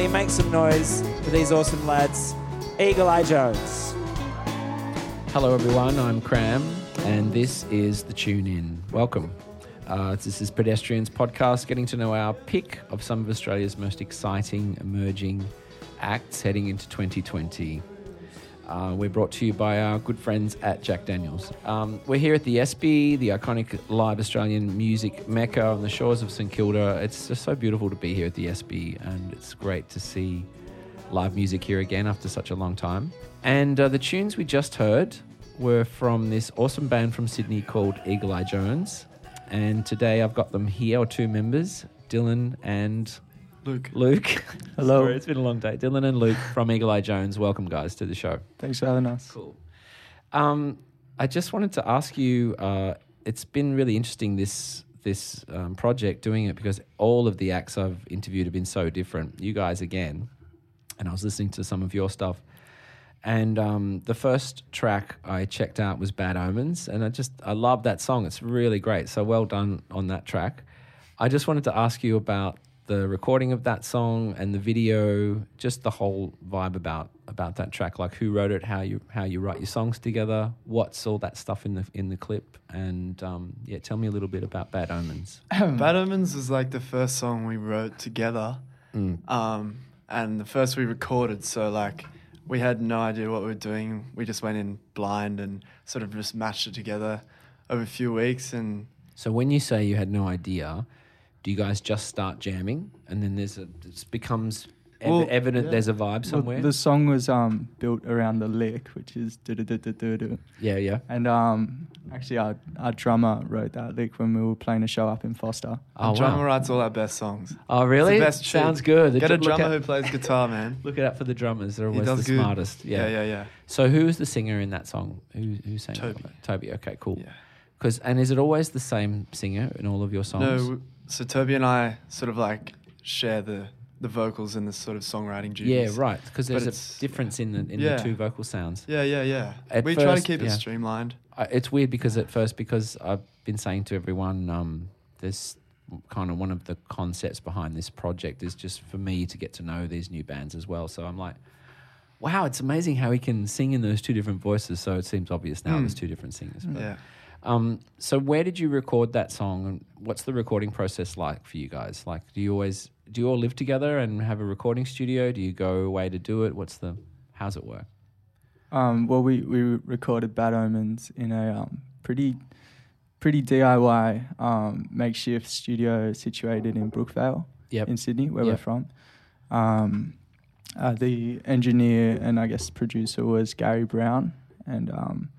family, make some noise for these awesome lads. Eagle Eye Jones. Hello, everyone. I'm Kram, and this is the Tune In. Welcome. Uh, this is Pedestrians Podcast, getting to know our pick of some of Australia's most exciting emerging acts heading into 2020. Uh, we're brought to you by our good friends at Jack Daniels. Um, we're here at the Espy, the iconic live Australian music mecca on the shores of St Kilda. It's just so beautiful to be here at the Espy, and it's great to see live music here again after such a long time. And uh, the tunes we just heard were from this awesome band from Sydney called Eagle Eye Jones. And today I've got them here, two members, Dylan and Luke. Luke. Hello. Sorry, it's been a long day. Dylan and Luke from Eagle Eye Jones. Welcome, guys, to the show. Thanks for having us. Cool. Um, I just wanted to ask you. Uh, it's been really interesting this this um, project doing it because all of the acts I've interviewed have been so different. You guys again, and I was listening to some of your stuff, and um, the first track I checked out was Bad Omens, and I just I love that song. It's really great. So well done on that track. I just wanted to ask you about the recording of that song and the video, just the whole vibe about about that track, like who wrote it, how you how you write your songs together, what's all that stuff in the in the clip, and um, yeah, tell me a little bit about Bad Omens. Bad Omens was like the first song we wrote together, Mm. um, and the first we recorded. So like we had no idea what we were doing. We just went in blind and sort of just matched it together over a few weeks. And So when you say you had no idea, do you guys just start jamming, and then there's a it becomes ev- Well, evident yeah. there's a vibe Well, somewhere? the song was um, built around the lick, which is do do do do do do. yeah, yeah. And um, actually, our, our drummer wrote that lick when we were playing a show up in Forster. Oh the drummer writes all our best songs. Oh really? It's the best shit. Sounds good. The Get a dr- look drummer out- who plays guitar, man. Look it up for the drummers. They're He always the good. smartest. Yeah. yeah, yeah. yeah. So who's the singer in that song? Who who sang that? Toby. Toby. Okay, cool. Yeah. Because and is it always the same singer in all of your songs? No, w- so Toby and I sort of like share the the vocals and the sort of songwriting duties. Yeah, right. Because there's a difference in the in Yeah. the two vocal sounds. Yeah, yeah, yeah. At we try to keep yeah. it streamlined. I, it's weird because at first, because I've been saying to everyone, um, there's kind of one of the concepts behind this project is just for me to get to know these new bands as well. So I'm like, wow, it's amazing how he can sing in those two different voices. So it seems obvious now Mm. there's two different singers. But, Yeah. Um, so where did you record that song, and what's the recording process like for you guys? Like, do you always do you all live together and have a recording studio? Do you go away to do it? What's the how's it work? Um, well, we, we recorded Bad Omens in a um, pretty pretty DIY um, makeshift studio situated in Brookvale Yep. in Sydney, where Yep. we're from. Um, uh, the engineer and I guess producer was Gary Brown, and um,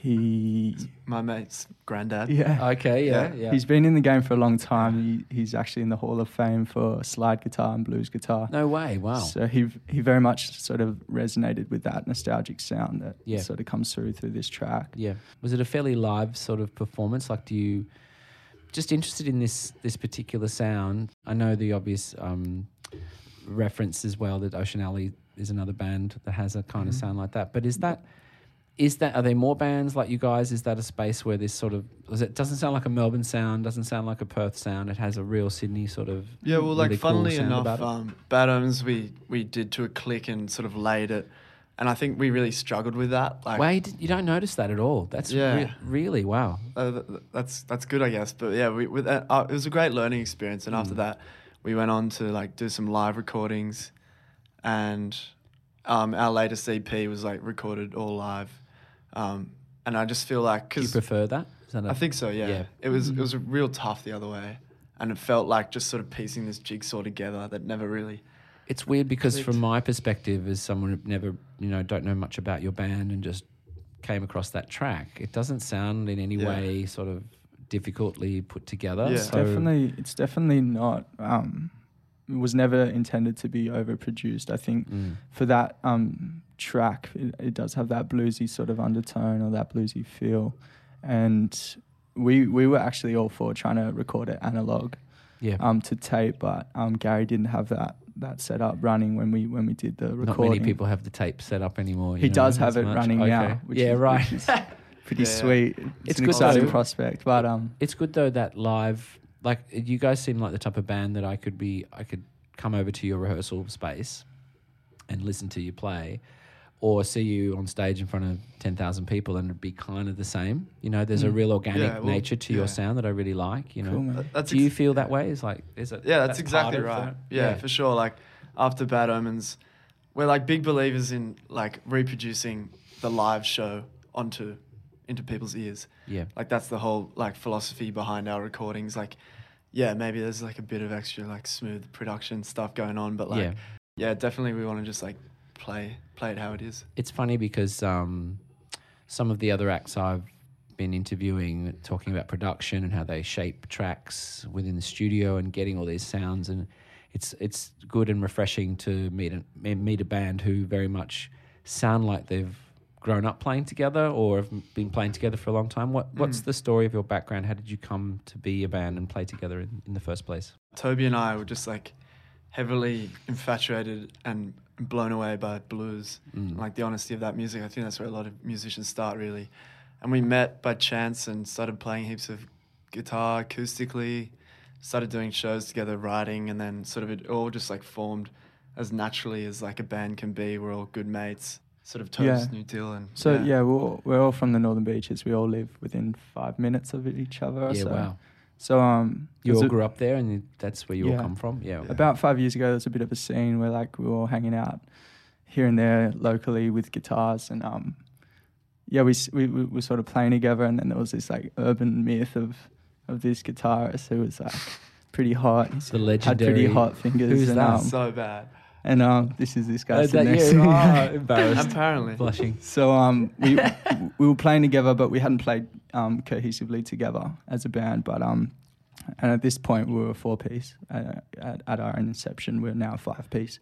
he My mate's granddad. yeah. Okay. Yeah. Yeah. Yeah. He's been in the game for a long time. He, he's actually in the Hall of Fame for slide guitar and blues guitar. no way. Wow. So he he very much sort of resonated with that nostalgic sound that Yeah. sort of comes through through this track. Yeah. Was it a fairly live sort of performance? Like, do you just interested in this this particular sound? I know the obvious um, reference as well that Ocean Alley is another band that has a kind of Mhm. sound like that. But is that is that are there more bands like you guys? Is that a space where this sort of is it doesn't sound like a Melbourne sound, doesn't sound like a Perth sound. It has a real Sydney sort of Yeah, well, like really funnily sound enough, um, Bad Omens we we did to a click and sort of laid it, and I think we really struggled with that. Like, Wow, you, did- you don't notice that at all. That's Yeah. re- really wow. uh, th- th- that's that's good, I guess. But yeah, we with that, uh, it was a great learning experience, and after Mm. that, we went on to like do some live recordings, and um, our latest EP was like recorded all live, um, and I just feel like Do you prefer that? Is that a- I think so, yeah. Yeah. It was it Mhm. was real tough the other way, and it felt like just sort of piecing this jigsaw together that never really. It's weird because clicked. from my perspective, as someone who never, you know, don't know much about your band and just came across that track, it doesn't sound in any Yeah. way sort of difficultly put together. Yeah. It's So- definitely it's definitely not. Um, it was never intended to be overproduced. I think Mm. for that um, track, it, it does have that bluesy sort of undertone or that bluesy feel, and we we were actually all for trying to record it analog yeah. um, to tape, but um, Gary didn't have that that setup running when we when we did the recording. Not many people have the tape set up anymore. you He know, does have it much. running Okay. now. Which yeah, is, right. Which is pretty Yeah, yeah. sweet. It's, It's an good exciting though. prospect, but um, It's good though that live, like you guys seem like the type of band that I could be, I could come over to your rehearsal space and listen to you play, or see you on stage in front of ten thousand people, and it'd be kind of the same. You know, there's a Mm. real organic Yeah, well, nature to your sound that I really like. You know, Cool, man. That's do you ex- feel that way? Is like is it? Yeah, that's, part exactly right. that? Yeah, for sure. Like after Bad Omens, we're like big believers in like reproducing the live show onto into people's ears. yeah. Like that's the whole like philosophy behind our recordings. Like, yeah, maybe there's like a bit of extra like smooth production stuff going on, but like, Yeah. yeah, definitely we want to just like play play it how it is. It's funny because um, some of the other acts I've been interviewing talking about production and how they shape tracks within the studio and getting all these sounds and it's it's good and refreshing to meet a, meet a band who very much sound like they've grown up playing together or have been playing together for a long time. What what's Mm. the story of your background? How did you come to be a band and play together in, in the first place? Toby and I were just like heavily infatuated and blown away by blues. Mm. like the honesty of that music. I think that's where a lot of musicians start really. And we met by chance and started playing heaps of guitar acoustically, started doing shows together, writing, and then sort of it all just like formed as naturally as like a band can be. We're all good mates, sort of toast Yeah. New Deal and So yeah, we're all, we're all from the Northern Beaches. We all live within five minutes of each other. Yeah, so. wow. So um, You there's all a- grew up there and that's where you all come from? Yeah. Yeah. about five years ago, there was a bit of a scene where like we were all hanging out here and there locally with guitars, and um, yeah, we, we we were sort of playing together, and then there was this like urban myth of of this guitarist who was like pretty hot. He's The legendary. had pretty hot fingers. who's and, that? Um, so bad. And um, this is this guy Uh, sitting that next you to me. are embarrassed, Apparently. blushing. So um, we we were playing together, but we hadn't played um, cohesively together as a band. But um, and at this point, we were a four piece. Uh, at, at our inception, we're now a five piece.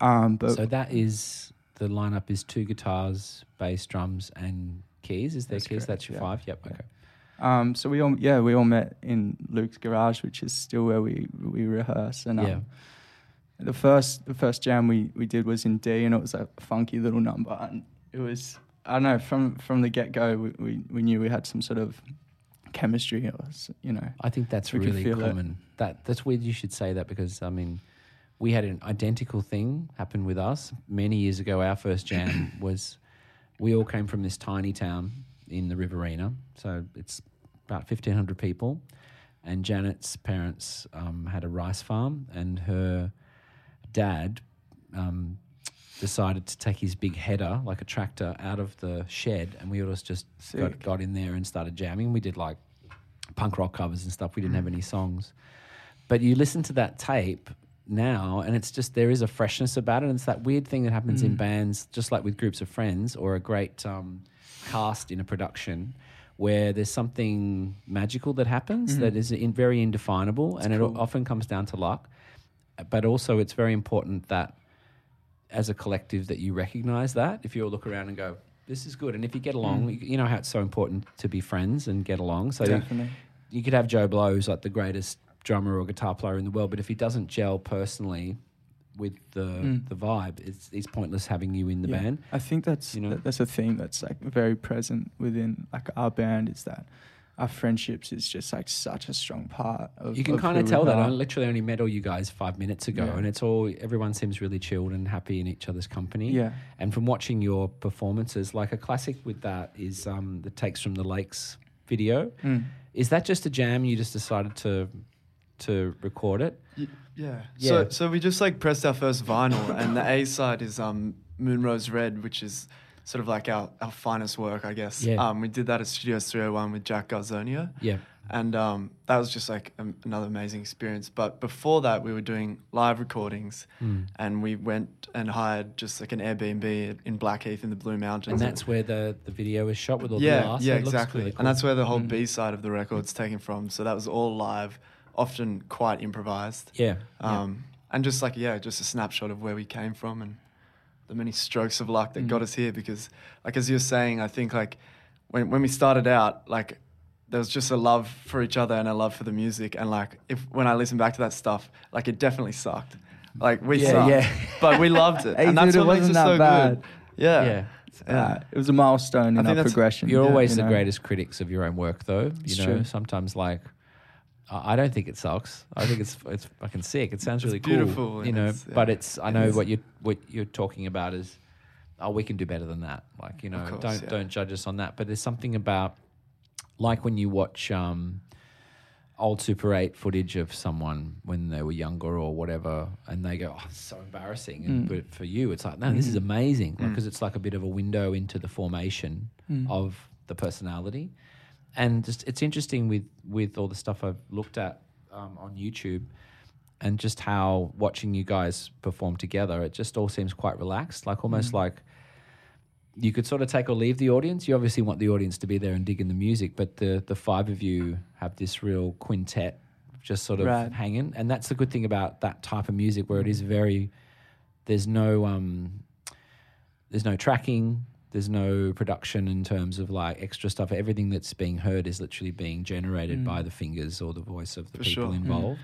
Um, but so that is the lineup is two guitars, bass, drums, and keys. Is there That's keys? correct, That's your yeah. five. Yep. Yeah. Okay. um, so we all yeah we all met in Luke's garage, which is still where we we rehearse. And um, Yeah. The first the first jam we, we did was in D, and it was a funky little number, and it was I don't know from from the get go we, we we knew we had some sort of chemistry, or s- you know. I think that's really feel it. common. That that's weird. You should say that because I mean, we had an identical thing happen with us many years ago. Our first jam was we all came from this tiny town in the Riverina, so it's about fifteen hundred people. And Janet's parents um, had a rice farm, and her dad um, decided to take his big header, like a tractor, out of the shed, and we all just got, got in there and started jamming. We did like punk rock covers and stuff. We didn't have any songs, but you listen to that tape now, and it's just there is a freshness about it. And it's that weird thing that happens in Mm. bands, just like with groups of friends or a great um, cast in a production. Where there's something magical that happens Mhm. that is in, very indefinable, and it often comes down to luck. But also, it's very important that as a collective that you recognize that if you all look around and go this is good and if you get along Mm. you, you know how it's so important to be friends and get along so Definitely. you could have joe blow who's like the greatest drummer or guitar player in the world but if he doesn't gel personally with the Mm. the vibe it's, it's pointless having you in the Yeah. band I think that's You know? that's a theme that's like very present within like our band is that our friendships is just like such a strong part of you can kind of tell that i literally only met all you guys five minutes ago Yeah. and it's all everyone seems really chilled and happy in each other's company yeah And from watching your performances, like a classic with that is um, the Takes from the Lakes video. Mm. Is that just a jam? You just decided to to record it? Y- yeah. Yeah. So so we just like pressed our first vinyl, and the A side is um Moonrose Red, which is sort of like our, our finest work, I guess. Yeah. Um, we did that at Studio 301 with Jack Garzonia, Yeah. and um, that was just like um, another amazing experience. But before that, we were doing live recordings, Mm. and we went and hired just like an Airbnb in Blackheath in the Blue Mountains. And that's where the, the video is shot with all yeah, the glass. yeah, It looks exactly. really cool. And that's where the whole Mm. B side of the record's taken from. So that was all live, often quite improvised. yeah. Um, And just like, yeah, just a snapshot of where we came from and the many strokes of luck that Mm. got us here. Because, like, as you were saying, I think, like, when, when we started out, like, there was just a love for each other and a love for the music. And, like, if when I listen back to that stuff, like, it definitely sucked. Like, we Yeah, sucked. yeah. But we loved it. And that's dude, it makes wasn't it so that bad. good. Yeah. yeah. Uh, it was a milestone I in think our progression. You're yeah, always you the greatest critics of your own work, though. You It's know, true. sometimes like I I don't think it sucks. I think it's it's fucking sick. It sounds It's really beautiful cool, you know. it's- But it's I know is. what you what you're talking about is oh we can do better than that. Like you know course, don't yeah. don't judge us on that. But there's something about like when you watch um, old Super Eight footage of someone when they were younger or whatever, and they go, "Oh, it's so embarrassing." And Mm. but for you, it's like, "No, this is amazing," Mm. because it's like a bit of a window into the formation Mm. of the personality. And just it's interesting with with all the stuff I've looked at um, on YouTube, and just how watching you guys perform together, it just all seems quite relaxed, like almost like you could sort of take or leave the audience. You obviously want the audience to be there and dig in the music, but the the five of you have this real quintet just sort of Right. hanging, and that's the good thing about that type of music, where it is very there's no um there's no tracking there's no production in terms of like extra stuff everything that's being heard is literally being generated Mm. by the fingers or the voice of the For people sure. Mm. involved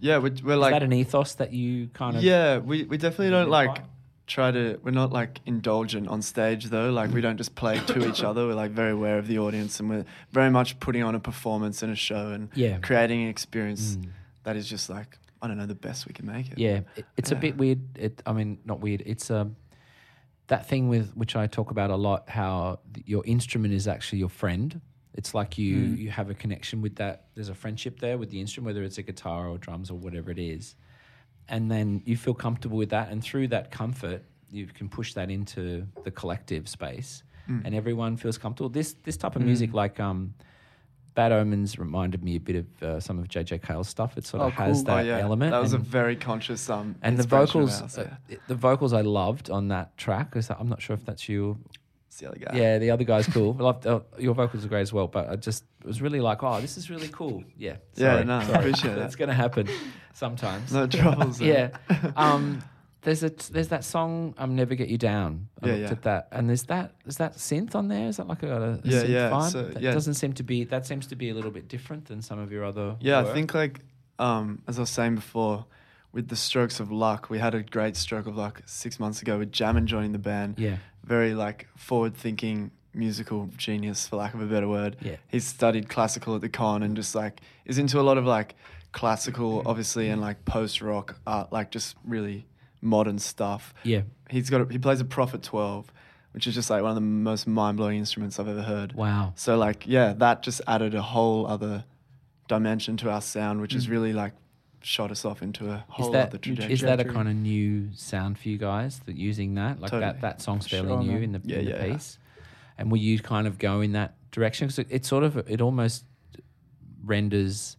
Yeah, we're, we're is like that an ethos that you kind of yeah, we, we definitely don't like by? try to. We're not like indulgent on stage though. Like we don't just play to each other. We're like very aware of the audience, and we're very much putting on a performance and a show and yeah creating an experience Mm. that is just like I don't know the best we can make it. Yeah, it, it's a bit weird. It, I mean, not weird. It's um, that thing with which I talk about a lot. How your instrument is actually your friend. It's like you Mm. you have a connection with that. There's a friendship there with the instrument, whether it's a guitar or drums or whatever it is, and then you feel comfortable with that. And through that comfort, you can push that into the collective space, Mm. and everyone feels comfortable. This this type of Mm. music, like um. Bad Omens reminded me a bit of uh, some of JJ Cale's stuff. It sort of Oh, has cool. that oh yeah, element. That was and- a very conscious um and the vocals, ours, uh, yeah. the vocals I loved on that track. Is that, I'm not sure if that's you. It's the other guy. Yeah, the other guy's cool. I loved, uh, your vocals are great as well. But I just was really like, oh, this is really cool. Yeah, Yeah, no, sorry. appreciate That's that. going to happen sometimes. No troubles. yeah. Um, there's a there's that song "I'm Never Get You Down." I Yeah, looked yeah. at that, and there's that is that synth on there? Is that like a, a Yeah, synth yeah, vibe? so, that yeah. doesn't seem to be. That seems to be a little bit different than some of your other. Yeah, work. I think like um, as I was saying before, with the strokes of luck, we had a great stroke of luck six months ago with Jammin joining the band. Yeah, Very like forward-thinking musical genius, for lack of a better word. yeah, He's studied classical at the con and just like is into a lot of like classical, obviously, and like post-rock art, like just really modern stuff. yeah. He's got a, he plays a Prophet 12, which is just like one of the most mind-blowing instruments I've ever heard. Wow. So like yeah, that just added a whole other dimension to our sound, which has Mm. really like shot us off into a whole that- other trajectory. Is that a kind of new sound for you guys that using that? Like Totally. that that song's fairly Sure, new man. in the, Yeah, in the yeah. piece. And will you kind of go in that direction? Because it, it sort of it almost renders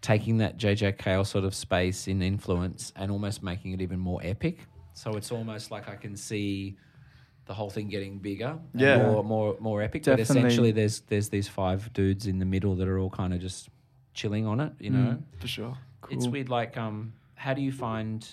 taking that JJ Cale sort of space in influence and almost making it even more epic. So it's almost like I can see the whole thing getting bigger, and Yeah. more more more epic. But essentially, there's there's these five dudes in the middle that are all kind of just chilling on it, you know. Mm. for sure. It's weird. Like, um, how do you find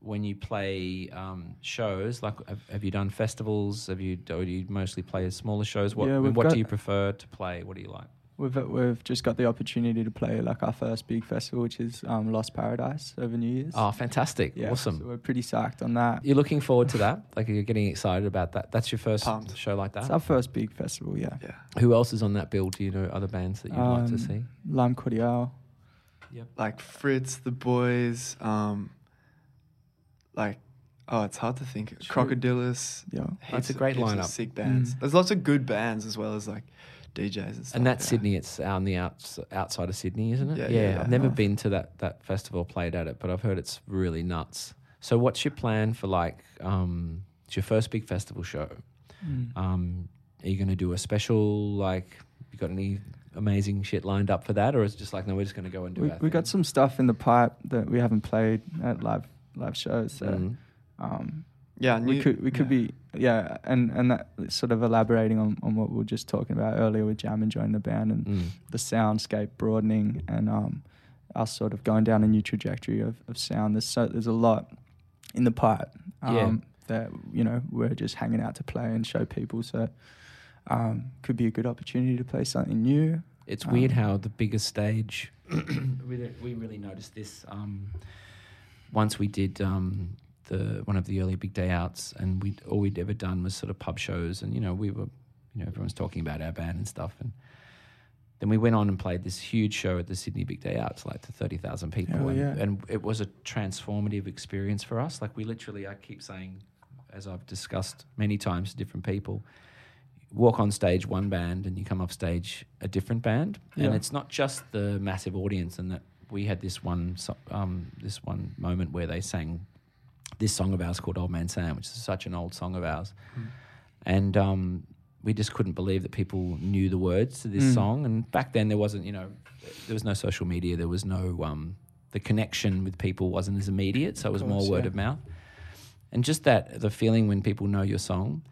when you play um, shows? Like, have, have you done festivals? Have you or do you mostly play smaller shows? What Yeah, what got- do you prefer to play? What do you like? We've we've just got the opportunity to play like our first big festival, which is um, Lost Paradise over New Year's. Oh, fantastic! yeah, awesome. So we're pretty psyched on that. You're looking forward to that? Like, you're getting excited about that? That's your first Pumped. show like It's that. our first big festival, yeah. Yeah. Who else is on that bill? Do you know other bands that you'd like to Um, see? Lime Cordiale. Yep. Like Fritz, the boys, um, like oh, it's hard to think. Sure. Crocodylus. Yeah. That's a great heaps lineup. Sick bands. Mm. There's lots of good bands as well as like DJs and stuff. And that's yeah. Sydney. It's on the outs, outside of Sydney, isn't it? Yeah, yeah, yeah. I've never Nice. been to that that festival, played at it, but I've heard it's really nuts. So, what's your plan for like? Um, it's your first big festival show. Mm. Um, are you going to do a special? Like, you got any amazing shit lined up for that, or is it just like, no, we're just going to go and do We our we got some stuff in the pipe that we haven't played at live live shows. So Mm. um, Yeah, we could we could yeah. be yeah, and and that sort of elaborating on, on what we were just talking about earlier with Jam and joining the band and Mm. the soundscape broadening and um, us sort of going down a new trajectory of, of sound. There's so there's a lot in the pipe um, Yeah. that you know we're just hanging out to play and show people. So um, could be a good opportunity to play something new. It's weird Um, how the biggest stage. we, we really noticed this um, once we did um, the one of the early big day outs, and we all we'd ever done was sort of pub shows, and you know we were, you know, everyone's talking about our band and stuff, and then we went on and played this huge show at the Sydney Big Day Out to like to thirty thousand people, Oh, and, yeah. and it was a transformative experience for us. Like we literally, I keep saying, as I've discussed many times to different people, walk on stage one band and you come off stage a different band, and it's not just the massive audience. And that we had this one, um, this one moment where they sang this song of ours called Old Man Sam, which is such an old song of ours, and um, we just couldn't believe that people knew the words to this Mm. song. And back then, there wasn't, you know, there was no social media. There was no um, the connection with people wasn't as immediate, so it was Of more word yeah. of mouth. And just that the feeling when people know your song,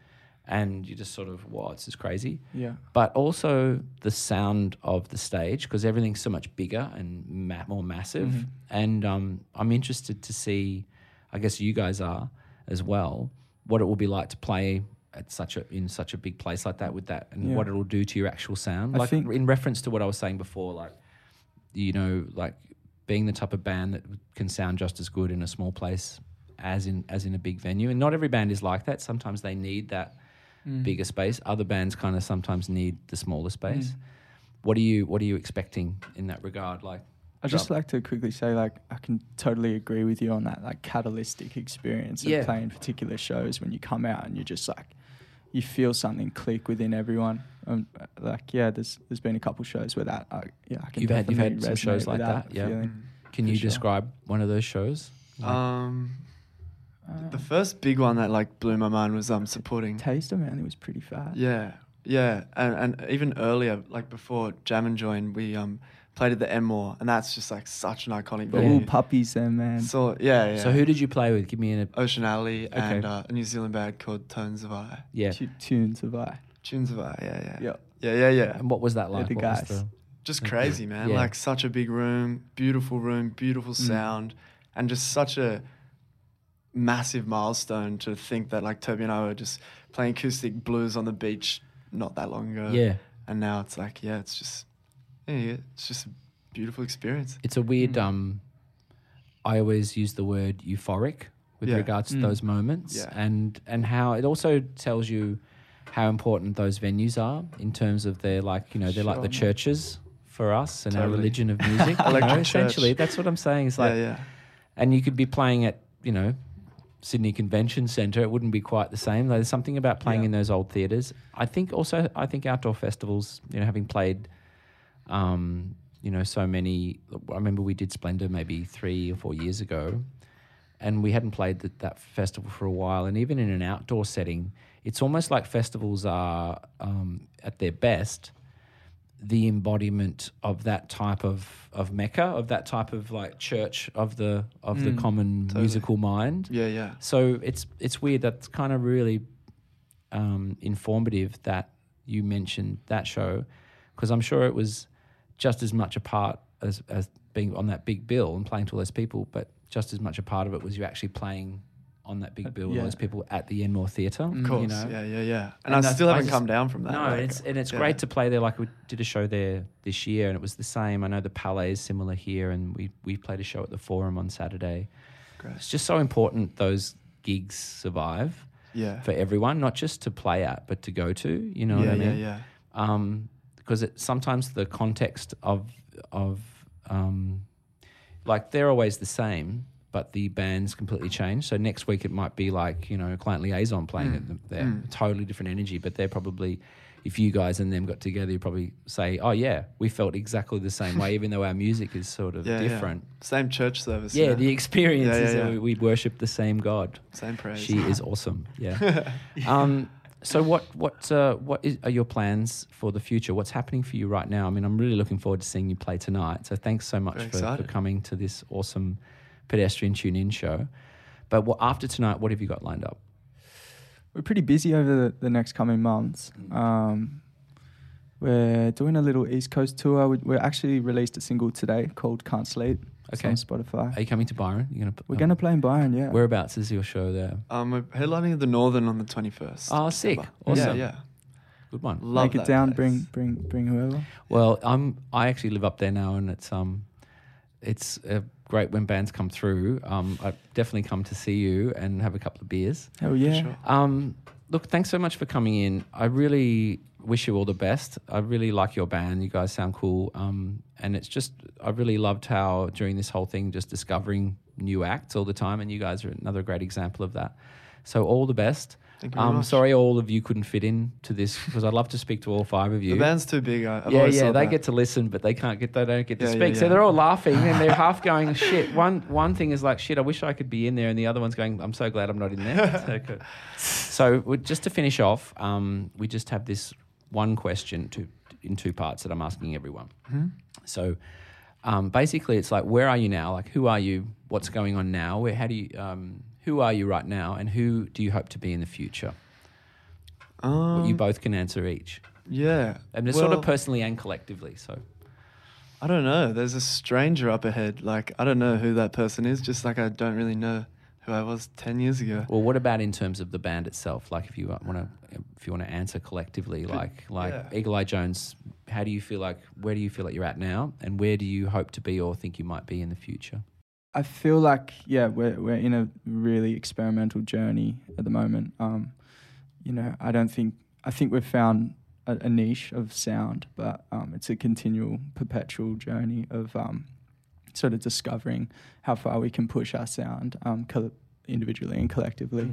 and you just sort of, wow, this is crazy. Yeah. But also the sound of the stage because everything's so much bigger and ma- more massive. Mhm. And um, I'm interested to see, I guess you guys are as well, what it will be like to play at such a in such a big place like that with that, and Yeah. what it'll do to your actual sound. I Like think- in reference to what I was saying before, like you know, like being the type of band that can sound just as good in a small place as in as in a big venue. And not every band is like that. Sometimes they need that Mm. bigger space. Other bands kind of sometimes need the smaller space. Mm. What are you What are you expecting in that regard? Like, I just like to quickly say, like, I can totally agree with you on that, like, catalytic experience of Yeah. playing particular shows when you come out and you're just like, you feel something click within everyone. Um, like, yeah, there's there's been a couple shows where that, I, yeah, I can You've had- you've had definitely some shows resonate like with that, yeah. feeling. can you sure. describe one of those shows? Like- Um, Uh, the first big one that like blew my mind was um supporting. Taster, man, it was pretty fat. Yeah, yeah, and and even earlier, like before Jam and Join, we um played at the Enmore, and that's just like such an iconic The venue. little puppies there, man. So yeah, yeah. So who did you play with? Give me an Ocean Alley and Okay. uh, a New Zealand band called Tones of I. yeah. Tu- tunes of I. Tunes of I, yeah, yeah, Yeah. yeah, yeah, yeah. And what was that They're like? the What was guys. the- Just crazy, man. Yeah. Like such a big room, beautiful room, beautiful Mm. sound, and just such a massive milestone to think that like Toby and I were just playing acoustic blues on the beach not that long ago. yeah. And now it's like, yeah, it's just, yeah, yeah, it's just a beautiful experience. It's a weird. Mm. Um, I always use the word euphoric with Yeah. regards to Mm. those moments, Yeah. and and how it also tells you how important those venues are in terms of their like you know they're like the churches for us and our religion of music. you know, essentially, that's what I'm saying. It's like, yeah, yeah. and you could be playing at you know Sydney Convention Centre. It wouldn't be quite the same. There's something about playing Yeah. in those old theatres. I think also I think outdoor festivals. You know, having played. Um, you know, so many. I remember we did Splendour maybe three or four years ago, and we hadn't played that, that festival for a while. And even in an outdoor setting, it's almost like festivals are um, at their best the embodiment of that type of, of mecca, of that type of like church of the of the Mm, common totally. musical mind. Yeah, yeah. So it's it's weird. That's kind of really um, informative that you mentioned that show because I'm sure it was just as much a part as as being on that big bill and playing to all those people, but just as much a part of it was you actually playing on that big Uh, bill with yeah. all those people at the Enmore Theatre. Of course. You know? Yeah, yeah, yeah. And, And I still I haven't just- come down from that. No, like, and it's and it's yeah. great to play there. Like we did a show there this year, and it was the same. I know the Palais is similar here, and we we played a show at the Forum on Saturday. Great. It's just so important those gigs survive Yeah. for everyone, not just to play at, but to go to. You know yeah, what I yeah, mean? yeah. Um, because it sometimes the context of of um, like they're always the same, but the bands completely change. So next week it might be like you know client liaison playing Mm. at them. They're Mm. totally different energy, but they're probably if you guys and them got together, you probably say, "Oh yeah, we felt exactly the same way, even though our music is sort of Yeah, yeah. different." Same church service. Yeah, know? the experience Yeah, yeah, is that we, we worship the same God. Same praise. She is awesome. Yeah. um, so what what uh, what is, are your plans for the future? What's happening for you right now? I mean, I'm really looking forward to seeing you play tonight. So thanks so much for, for coming to this awesome pedestrian tune in show. But what, after tonight, what have you got lined up? We're pretty busy over the, the next coming months. Um, we're doing a little East Coast tour. We, we actually released a single today called "Can't Sleep." It's Okay. on Spotify. Are you coming to Byron? You're gonna. We're gonna play in Byron, yeah. Whereabouts is your show there? Um, we're headlining the Northern on the 21st. Oh, sick. December. Awesome. Yeah, yeah. Good one. Love Make it down. place. Bring bring bring whoever. Well, I'm. I actually live up there now, and it's um, it's uh, great when bands come through. Um, I definitely come to see you and have a couple of beers. Hell yeah. Sure. Um, look, thanks so much for coming in. I really wish you all the best. I really like your band. You guys sound cool. Um, and it's just, I really loved how during this whole thing, just discovering new acts all the time. And you guys are another great example of that. So, all the best. Thank you very Um, much. sorry, all of you couldn't fit in to this because I'd love to speak to all five of you. The band's too big. I, I've yeah, yeah, they that. get to listen, but they can't get. They don't get to Yeah, yeah, speak. So they're all laughing and they're half going, "Shit." One one thing is like, "Shit, I wish I could be in there," and the other one's going, "I'm so glad I'm not in there." so, so just to finish off, um, we just have this one question to in two parts that I'm asking everyone. Hmm? So um, basically, it's like, where are you now? Like, who are you? What's going on now? Where? How do you? Um, who are you right now? And who do you hope to be in the future? Um, you both can answer each. yeah. And it's sort of personally and collectively. So. I don't know. There's a stranger up ahead. Like I don't know who that person is. Just like I don't really know who I was ten years ago. Well, what about in terms of the band itself? Like, if you want to, if you want to answer collectively, like, like yeah. Eagle Eye Jones, how do you feel like? Where do you feel like you're at now, and where do you hope to be or think you might be in the future? I feel like yeah, we're we're in a really experimental journey at the moment. Um, you know, I don't think I think we've found a, a niche of sound, but um, it's a continual, perpetual journey of um, sort of discovering how far we can push our sound um, coll- individually and collectively.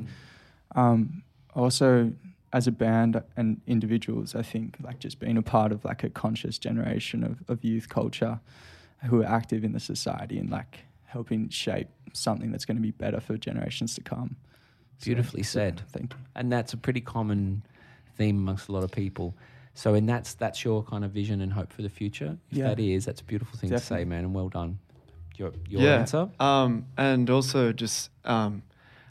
Um, also, as a band and individuals, I think like just being a part of like a conscious generation of, of youth culture who are active in the society and like helping shape something that's going to be better for generations to come. So, Beautifully so, said. Thank you. And that's a pretty common theme amongst a lot of people. So, and that's that's your kind of vision and hope for the future. If Yeah. that is, that's a beautiful thing to say, man. And well done. Your your yeah. answer. Um, and also just um,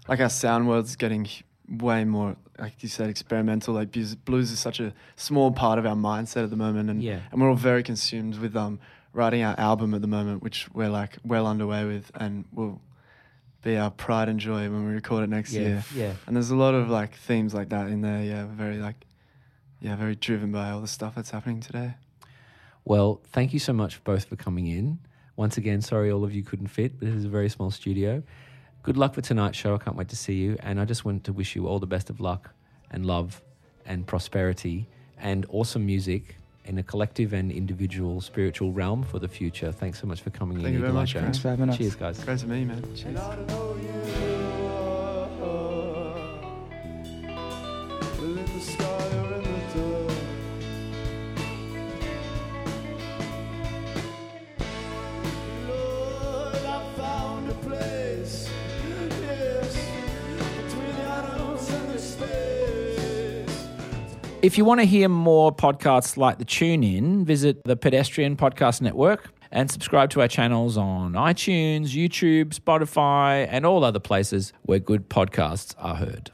like our sound world's getting way more, like you said, experimental. Like blues, blues is such a small part of our mindset at the moment, and Yeah. and we're all very consumed with um writing our album at the moment, which we're like well underway with, and will be our pride and joy when we record it next Yeah, year. yeah. And there's a lot of like themes like that in there. Yeah, very like, yeah, very driven by all the stuff that's happening today. Well, thank you so much both for coming in. Once again, sorry all of you couldn't fit, but it is a very small studio. Good luck for tonight's show. I can't wait to see you. And I just want to wish you all the best of luck and love and prosperity and awesome music in a collective and individual spiritual realm for the future. Thanks so much for coming in. Thank you very much, Thanks for having us. Cheers, guys. Great to meet you, man. Cheers. If you want to hear more podcasts like the Tune In, visit the Pedestrian Podcast Network and subscribe to our channels on iTunes, YouTube, Spotify, and all other places where good podcasts are heard.